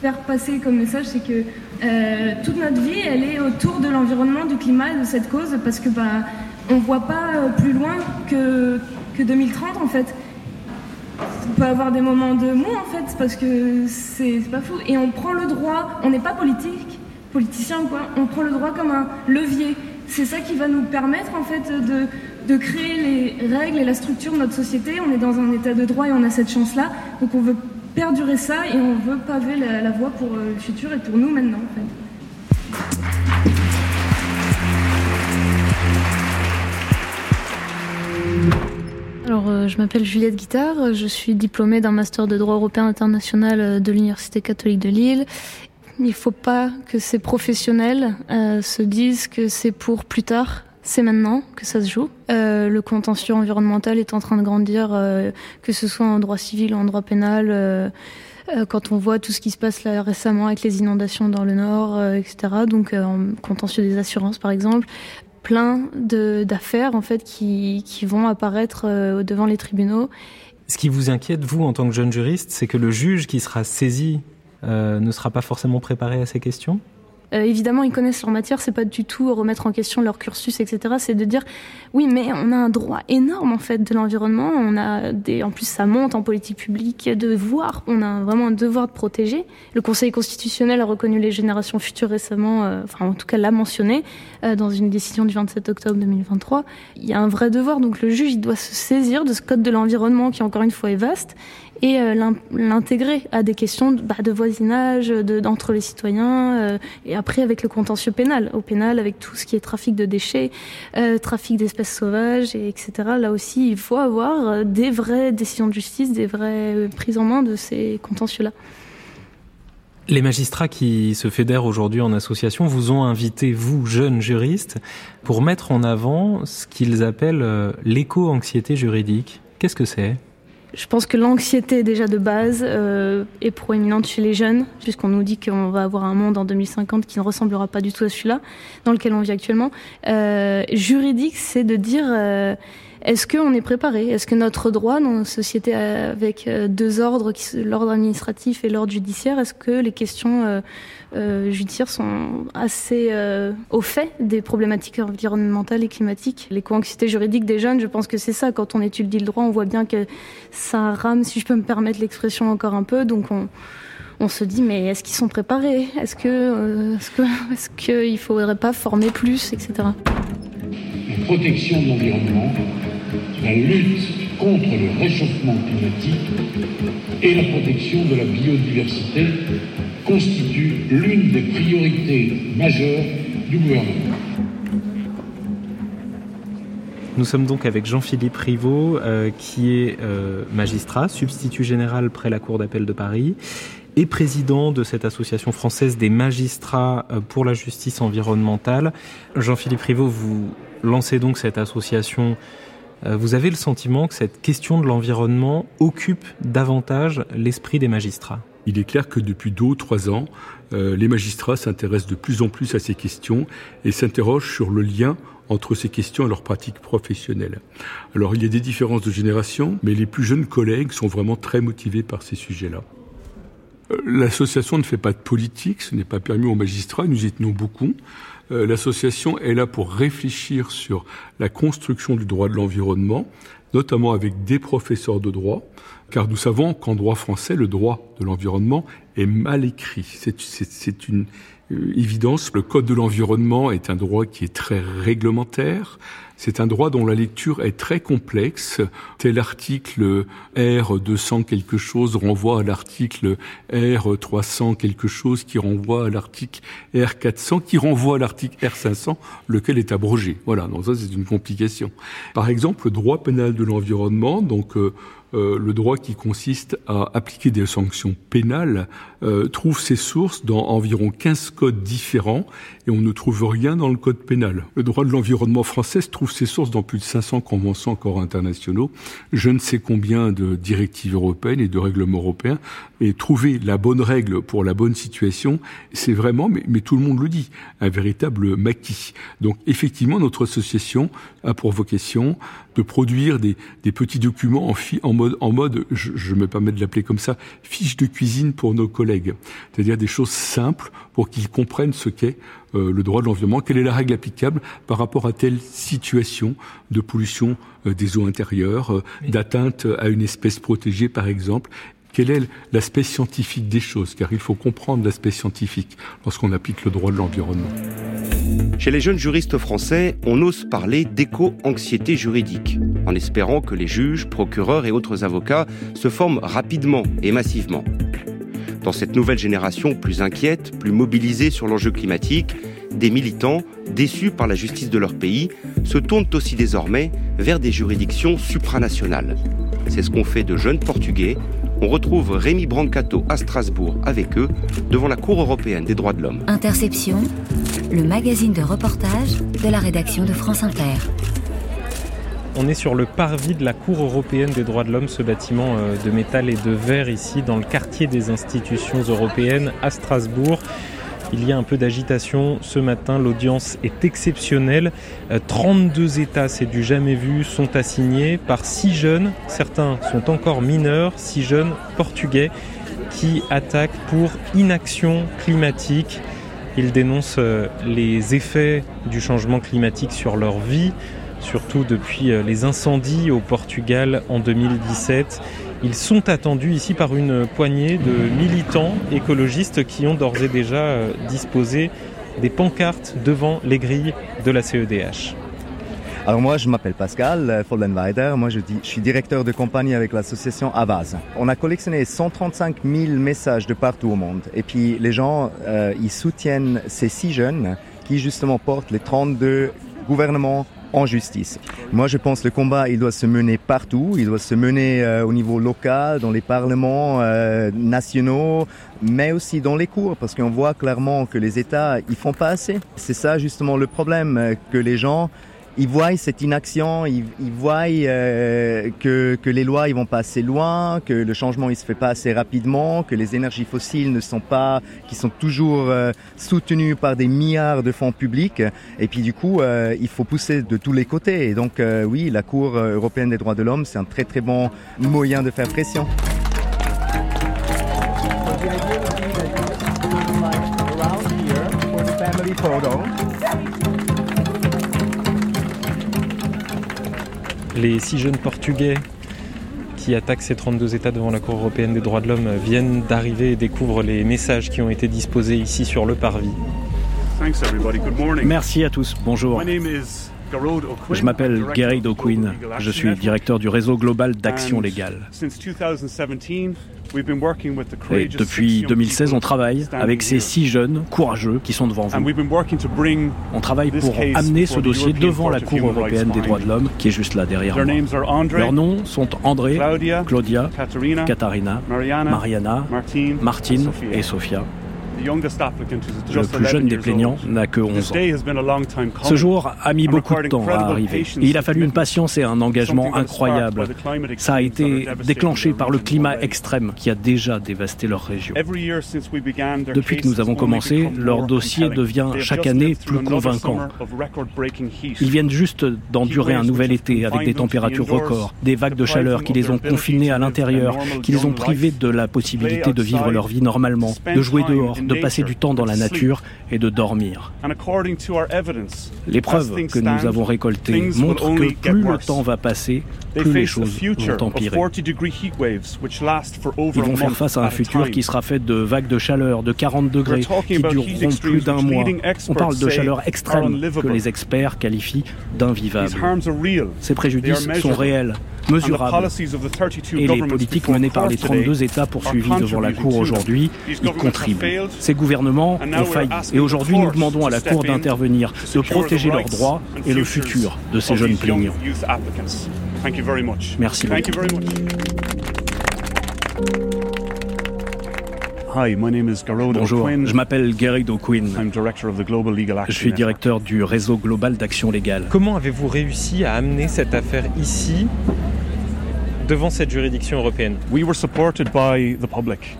faire passer comme message, c'est que euh, toute notre vie, elle est autour de l'environnement, du climat et de cette cause, parce que bah, on voit pas plus loin que, que 2030 en fait. On peut avoir des moments de mou en fait, parce que c'est pas fou. Et on prend le droit, on n'est pas politique, politicien quoi, on prend le droit comme un levier. C'est ça qui va nous permettre en fait de, de créer les règles et la structure de notre société. On est dans un état de droit et on a cette chance-là. Donc on veut perdurer ça et on veut paver la, voie pour le futur et pour nous maintenant.
Alors, euh, je m'appelle Juliette Guittard, je suis diplômée d'un master de droit européen international de l'Université catholique de Lille. Il ne faut pas que ces professionnels euh, se disent que c'est pour plus tard. C'est maintenant que ça se joue. Euh, le contentieux environnemental est en train de grandir, euh, que ce soit en droit civil ou en droit pénal. Euh, quand on voit tout ce qui se passe là récemment avec les inondations dans le Nord, etc. Donc, en contentieux des assurances, par exemple, plein d'affaires en fait qui, qui vont apparaître devant les tribunaux.
Ce qui vous inquiète, vous, en tant que jeune juriste, c'est que le juge qui sera saisi ne sera pas forcément préparé à ces questions?
Euh, évidemment, ils connaissent leur matière, c'est pas du tout remettre en question leur cursus, etc. C'est de dire, oui, mais on a un droit énorme en fait de l'environnement. On a des, en plus, ça monte en politique publique, de voir. On a vraiment un devoir de protéger. Le Conseil constitutionnel a reconnu les générations futures récemment, euh, enfin en tout cas l'a mentionné euh, dans une décision du 27 octobre 2023. Il y a un vrai devoir, donc le juge il doit se saisir de ce code de l'environnement qui encore une fois est vaste et euh, l'intégrer à des questions de, bah, de voisinage d'entre les citoyens euh, et après avec le contentieux pénal. Au pénal avec tout ce qui est trafic de déchets euh, trafic d'espèces sauvages et etc là aussi il faut avoir des vraies décisions de justice des vraies prises en main de ces contentieux là
les magistrats qui se fédèrent aujourd'hui en association vous ont invité, vous, jeunes juristes, pour mettre en avant ce qu'ils appellent l'éco-anxiété juridique. Qu'est-ce que c'est?
Je pense que l'anxiété déjà de base euh, est proéminente chez les jeunes, puisqu'on nous dit qu'on va avoir un monde en 2050 qui ne ressemblera pas du tout à celui-là dans lequel on vit actuellement. Euh, juridique, c'est de dire euh, est-ce qu'on est préparé? Est-ce que notre droit dans une société avec deux ordres, l'ordre administratif et l'ordre judiciaire, est-ce que les questions euh, euh, judiciaires sont assez au fait des problématiques environnementales et climatiques Les co-anxiétés juridiques des jeunes, je pense que c'est ça. Quand on étudie le droit, on voit bien que ça rame, si je peux me permettre l'expression encore un peu. Donc on on se dit mais est-ce qu'ils sont préparés? Est-ce que est-ce que est-ce faudrait pas former plus, etc.
Protection de l'environnement la lutte contre le réchauffement climatique et la protection de la biodiversité constituent l'une des priorités majeures du gouvernement.
Nous sommes donc avec Jean-Philippe Rivaud, euh, qui est euh, magistrat, substitut général près la Cour d'appel de Paris, et président de cette association française des magistrats euh, pour la justice environnementale. Jean-Philippe Rivaud, vous lancez donc cette association vous avez le sentiment que cette question de l'environnement occupe davantage l'esprit des magistrats?
Il est clair que depuis deux ou trois ans, euh, les magistrats s'intéressent de plus en plus à ces questions et s'interrogent sur le lien entre ces questions et leur pratique professionnelle. Alors il y a des différences de génération, mais les plus jeunes collègues sont vraiment très motivés par ces sujets-là. L'association ne fait pas de politique, ce n'est pas permis aux magistrats, nous y tenons beaucoup. Euh, l'association est là pour réfléchir sur la construction du droit de l'environnement, notamment avec des professeurs de droit, car nous savons qu'en droit français, le droit de l'environnement est mal écrit. C'est une évidence. Le Code de l'environnement est un droit qui est très réglementaire. C'est un droit dont la lecture est très complexe. Tel article R 200 quelque chose renvoie à l'article R 300 quelque chose qui renvoie à l'article R 400 qui renvoie à l'article R 500 lequel est abrogé. Voilà, donc ça c'est une complication. Par exemple, le droit pénal de l'environnement, donc euh, euh, le droit qui consiste à appliquer des sanctions pénales euh, trouve ses sources dans environ 15 codes différents et on ne trouve rien dans le code pénal. Le droit de l'environnement français trouve ses sources dans plus de 500 conventions corps internationaux, je ne sais combien de directives européennes et de règlements européens et trouver la bonne règle pour la bonne situation, c'est vraiment, mais, mais, tout le monde le dit, un véritable maquis. Donc effectivement, notre association a pour vocation de produire des, des petits documents en, en mode, en mode je me permets de l'appeler comme ça, fiche de cuisine pour nos collègues. C'est-à-dire des choses simples pour qu'ils comprennent ce qu'est euh, le droit de l'environnement, quelle est la règle applicable par rapport à telle situation de pollution euh, des eaux intérieures, euh, d'atteinte à une espèce protégée par exemple, quel est l'aspect scientifique des choses, car il faut comprendre l'aspect scientifique lorsqu'on applique le droit de l'environnement.
Chez les jeunes juristes français, on ose parler d'éco-anxiété juridique, en espérant que les juges, procureurs et autres avocats se forment rapidement et massivement. Dans cette nouvelle génération plus inquiète, plus mobilisée sur l'enjeu climatique, des militants, déçus par la justice de leur pays, se tournent aussi désormais vers des juridictions supranationales. C'est ce qu'ont fait de jeunes Portugais On retrouve Rémi Brancato à Strasbourg avec eux devant la Cour européenne des droits de l'homme.
Interception, le magazine de reportage de la rédaction de France Inter.
On est sur le parvis de la Cour européenne des droits de l'homme, ce bâtiment euh, de métal et de verre ici dans le quartier des institutions européennes à Strasbourg. Il y a un peu d'agitation ce matin, l'audience est exceptionnelle. 32 euh, États, c'est du jamais vu, sont assignés par six jeunes, certains sont encore mineurs, six jeunes portugais qui attaquent pour inaction climatique. Ils dénoncent euh, les effets du changement climatique sur leur vie, surtout depuis euh, les incendies au Portugal en 2017. Ils sont attendus ici par une poignée de militants écologistes qui ont d'ores et déjà euh, disposé des pancartes devant les grilles de la CEDH.
Alors moi, je m'appelle Pascal Foldenweider. Moi, je, dis, je, suis directeur de compagnie avec l'association Avaz. On a collectionné 135 000 messages de partout au monde. Et puis, les gens, euh, ils soutiennent ces six jeunes qui, justement, portent les 32 gouvernements en justice. Moi, je pense que le combat, il doit se mener partout. Il doit se mener euh, au niveau local, dans les parlements euh, nationaux, mais aussi dans les cours, parce qu'on voit clairement que les États, ils font pas assez. C'est ça justement le problème, euh, que les gens ils voient cette inaction, ils, voient euh, que, que les lois ils vont pas assez loin, que le changement il se fait pas assez rapidement, que les énergies fossiles ne sont pas, qui sont toujours euh, soutenues par des milliards de fonds publics. Et puis du coup, euh, il faut pousser de tous les côtés. Et donc oui, la Cour européenne des droits de l'homme, c'est un très très bon moyen de faire pression.
Les six jeunes Portugais qui attaquent ces 32 États devant la Cour européenne des droits de l'homme viennent d'arriver et découvrent les messages qui ont été disposés ici sur le parvis.
Merci à tous. Bonjour. Je m'appelle Gary O'Quinn. Je suis directeur du réseau global d'action légale. Et depuis 2016, on travaille avec ces six jeunes courageux qui sont devant vous. On travaille pour amener ce dossier devant la Cour européenne des droits de l'homme qui est juste là derrière moi. Leurs noms sont André, Claudia, Katharina, Mariana, Martine et Sofia. Le plus jeune des plaignants n'a que 11 ans. Ce jour a mis beaucoup de temps à arriver. il a fallu une patience et un engagement incroyable. Ça a été déclenché par le climat extrême qui a déjà dévasté leur région. Depuis que nous avons commencé, leur dossier devient chaque année plus convaincant. Ils viennent juste d'endurer un nouvel été avec des températures records, des vagues de chaleur qui les ont confinés à l'intérieur, qui les ont privés de la possibilité de vivre leur vie normalement, de jouer dehors, de passer du temps dans la nature et de dormir. Les preuves que nous avons récoltées montrent que plus le temps va passer, plus les choses vont empirer. Ils vont faire face à un futur qui sera fait de vagues de chaleur de 40 degrés qui dureront plus d'un mois. On parle de chaleur extrême que les experts qualifient d'invivable. Ces préjudices sont réels mesurables. Et les politiques menées par les 32 États poursuivis devant la Cour aujourd'hui y contribuent. Ces gouvernements ont failli. Et aujourd'hui, nous demandons à la Cour d'intervenir, de protéger leurs droits et le futur de ces jeunes plaignants. Merci beaucoup. Bonjour, je m'appelle Gary O'Quinn. Je suis directeur du réseau global d'action légale.
Comment avez-vous réussi à amener cette affaire ici devant cette juridiction européenne.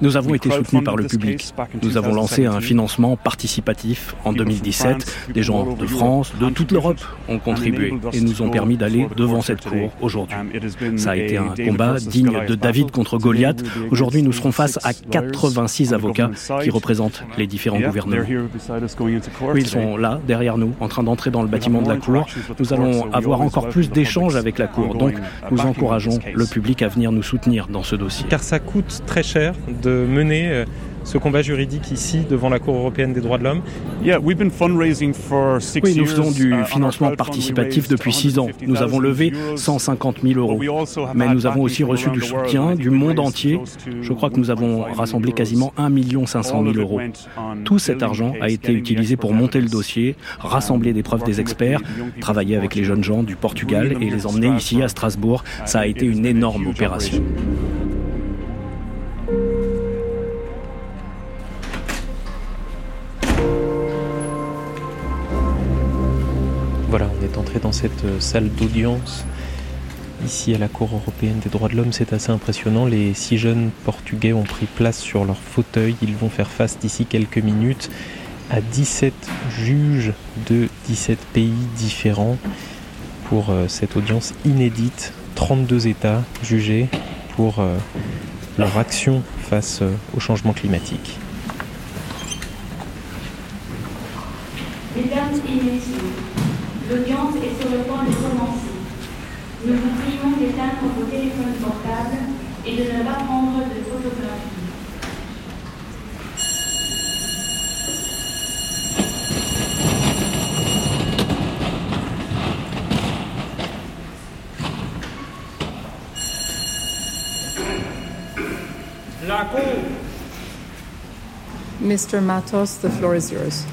Nous avons été soutenus par le public. Nous avons lancé un financement participatif en 2017. Des gens de France, de toute l'Europe ont contribué et nous ont permis d'aller devant cette cour aujourd'hui. Ça a été un combat digne de David contre Goliath. Aujourd'hui, nous serons face à 86 avocats qui représentent les différents gouvernements. Oui, ils sont là, derrière nous, en train d'entrer dans le bâtiment de la Cour. Nous allons avoir encore plus d'échanges avec la Cour. Donc, nous encourageons le public à venir nous soutenir dans ce dossier.
Car ça coûte très cher de mener euh, ce combat juridique ici devant la Cour européenne des droits de l'homme
Oui, nous faisons du uh, financement participatif depuis six ans. Nous avons levé 150 000 euros. Mais nous avons aussi reçu du soutien du monde entier. Je crois que nous avons rassemblé quasiment 1 500 000 euros. Tout cet argent a été utilisé pour monter le dossier, rassembler des preuves des experts, travailler avec les jeunes gens du Portugal et les emmener ici à Strasbourg. Ça a été une énorme opération.
Voilà, on est entré dans cette euh, salle d'audience ici à la Cour européenne des droits de l'homme. C'est assez impressionnant. Les six jeunes Portugais ont pris place sur leur fauteuil. Ils vont faire face d'ici quelques minutes à 17 juges de 17 pays différents pour euh, cette audience inédite. 32 États jugés pour euh, leur action face au changement climatique.
Mesdames et messieurs, l'audience est sur le point de commencer. Nous vous prions d'éteindre vos téléphones portables et de ne pas prendre de photographies.
La Cour. Mr. Matos, the floor is yours.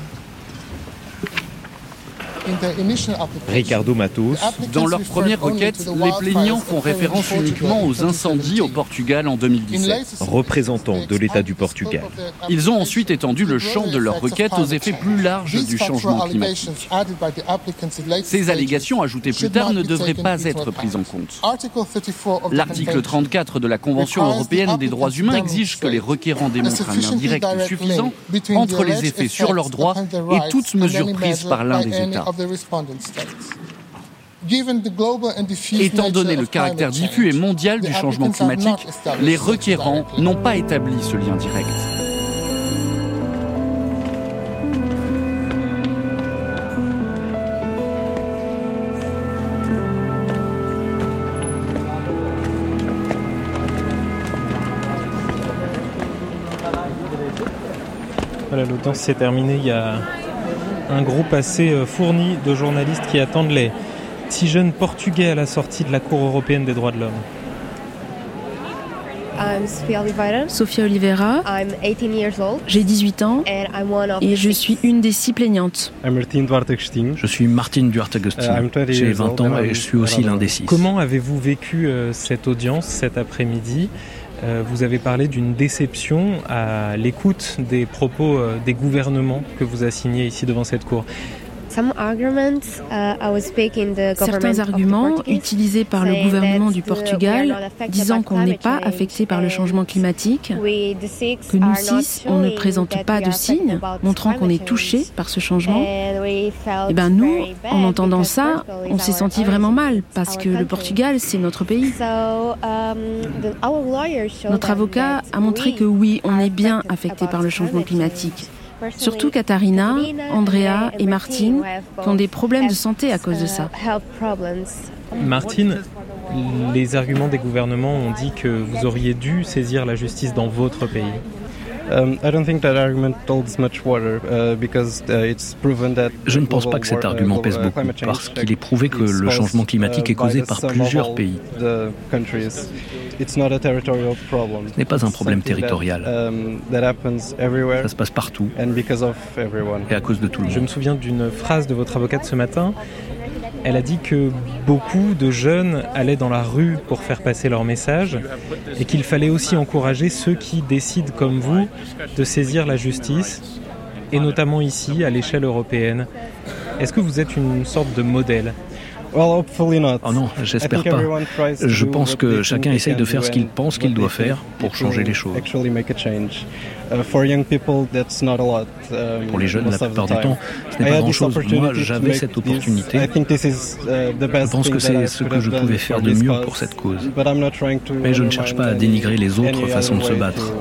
Ricardo Matos.
Dans leur première requête, les plaignants font référence uniquement aux incendies au Portugal en 2017.
Représentant de l'État du Portugal.
Ils ont ensuite étendu le champ de leur requête aux effets plus larges du changement climatique. Ces allégations ajoutées plus tard ne devraient pas être prises en compte. L'article 34 de la Convention européenne des droits humains exige que les requérants démontrent un lien direct suffisant entre les effets sur leurs droits et toute mesure prise par l'un des États. Étant donné le caractère diffus et mondial du changement climatique, les requérants n'ont pas établi ce lien direct.
Voilà, l'audience s'est terminée il y a un groupe assez euh, fourni de journalistes qui attendent les six jeunes portugais à la sortie de la Cour européenne des droits de l'homme.
Sofia Oliveira. J'ai 18 ans et je suis une des six plaignantes.
Je suis Martine Duarte Agustin. J'ai 20 ans et je suis aussi l'un des six.
Comment avez-vous vécu euh, cette audience cet après-midi? Vous avez parlé d'une déception à l'écoute des propos euh, des gouvernements que vous assignez ici devant cette cour.
Certains arguments utilisés par le gouvernement du Portugal disant qu'on n'est pas affecté par le changement climatique, que nous six, on ne présente pas de signes montrant qu'on est touché par ce changement. Eh ben nous, en entendant ça, on s'est senti vraiment mal parce que le Portugal, c'est notre pays. Notre avocat a montré que oui, on est bien affecté par le changement climatique. Surtout Katharina, Andrea et Martine qui ont des problèmes de santé à cause de ça.
Martine, les arguments des gouvernements ont dit que vous auriez dû saisir la justice dans votre pays.
Je ne pense pas que cet uh, argument pèse uh, beaucoup parce qu'il est prouvé que le changement climatique est causé par plusieurs pays. Ce n'est pas un problème territorial.
Um,
Ça se passe partout et à cause de tout le monde.
Je me souviens d'une phrase de votre avocate ce matin. Elle a dit que beaucoup de jeunes allaient dans la rue pour faire passer leur message et qu'il fallait aussi encourager ceux qui décident comme vous de saisir la justice et notamment ici à l'échelle européenne. Est-ce que vous êtes une sorte de modèle?
Oh non, j'espère pas. Je pense que chacun essaye de faire ce qu'il pense qu'il doit faire pour changer les choses. Pour les jeunes, la plupart du temps, ce n'est pas grand-chose. Moi, j'avais cette opportunité. Uh, je pense que c'est ce que je pouvais faire de mieux pour cette cause. Mais je ne cherche pas à dénigrer les autres façons de se battre.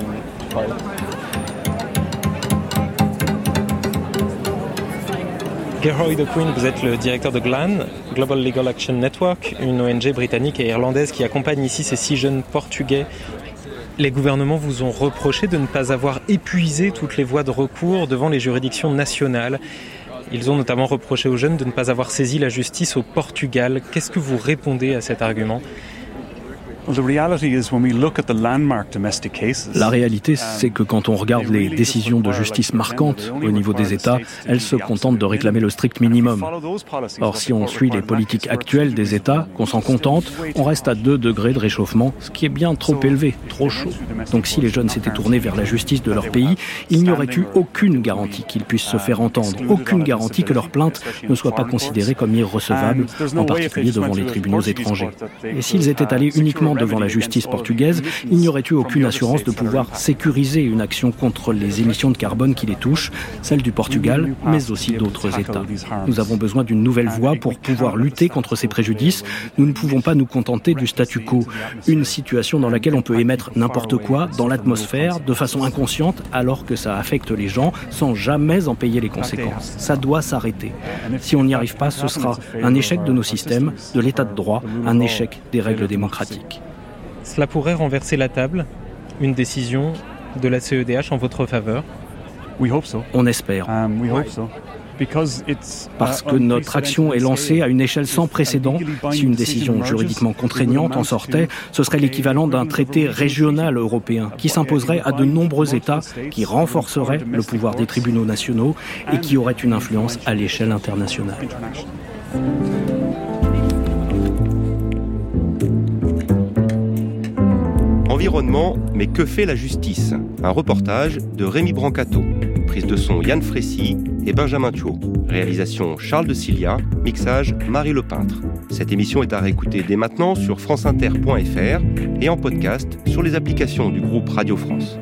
Geroy de Queen, vous êtes le directeur de GLAN, Global Legal Action Network, une ONG britannique et irlandaise qui accompagne ici ces six jeunes portugais. Les gouvernements vous ont reproché de ne pas avoir épuisé toutes les voies de recours devant les juridictions nationales. Ils ont notamment reproché aux jeunes de ne pas avoir saisi la justice au Portugal. Qu'est-ce que vous répondez à cet argument?
La réalité, c'est que quand on regarde les décisions de justice marquantes au niveau des États, elles se contentent de réclamer le strict minimum. Or, si on suit les politiques actuelles des États, qu'on s'en contente, on reste à 2 degrés de réchauffement, ce qui est bien trop élevé, trop chaud. Donc si les jeunes s'étaient tournés vers la justice de leur pays, il n'y aurait eu aucune garantie qu'ils puissent se faire entendre, aucune garantie que leur plainte ne soit pas considérée comme irrecevable, en particulier devant les tribunaux étrangers. Et s'ils étaient allés uniquement devant la justice portugaise, il n'y aurait eu aucune assurance de pouvoir sécuriser une action contre les émissions de carbone qui les touchent, celles du Portugal, mais aussi d'autres États. Nous avons besoin d'une nouvelle voie pour pouvoir lutter contre ces préjudices. Nous ne pouvons pas nous contenter du statu quo, une situation dans laquelle on peut émettre n'importe quoi dans l'atmosphère de façon inconsciente alors que ça affecte les gens sans jamais en payer les conséquences. Ça doit s'arrêter. Si on n'y arrive pas, ce sera un échec de nos systèmes, de l'état de droit, un échec des règles démocratiques.
Cela pourrait renverser la table, une décision de la CEDH en votre faveur
On espère. Parce que notre action est lancée à une échelle sans précédent. Si une décision juridiquement contraignante en sortait, ce serait l'équivalent d'un traité régional européen qui s'imposerait à de nombreux États, qui renforcerait le pouvoir des tribunaux nationaux et qui aurait une influence à l'échelle internationale.
Mais que fait la justice? Un reportage de Rémi Brancato. Prise de son Yann Frécy et Benjamin Thuot. Réalisation Charles de Cilia, mixage Marie Lepeintre. Cette émission est à réécouter dès maintenant sur franceinter.fr et en podcast sur les applications du groupe Radio France.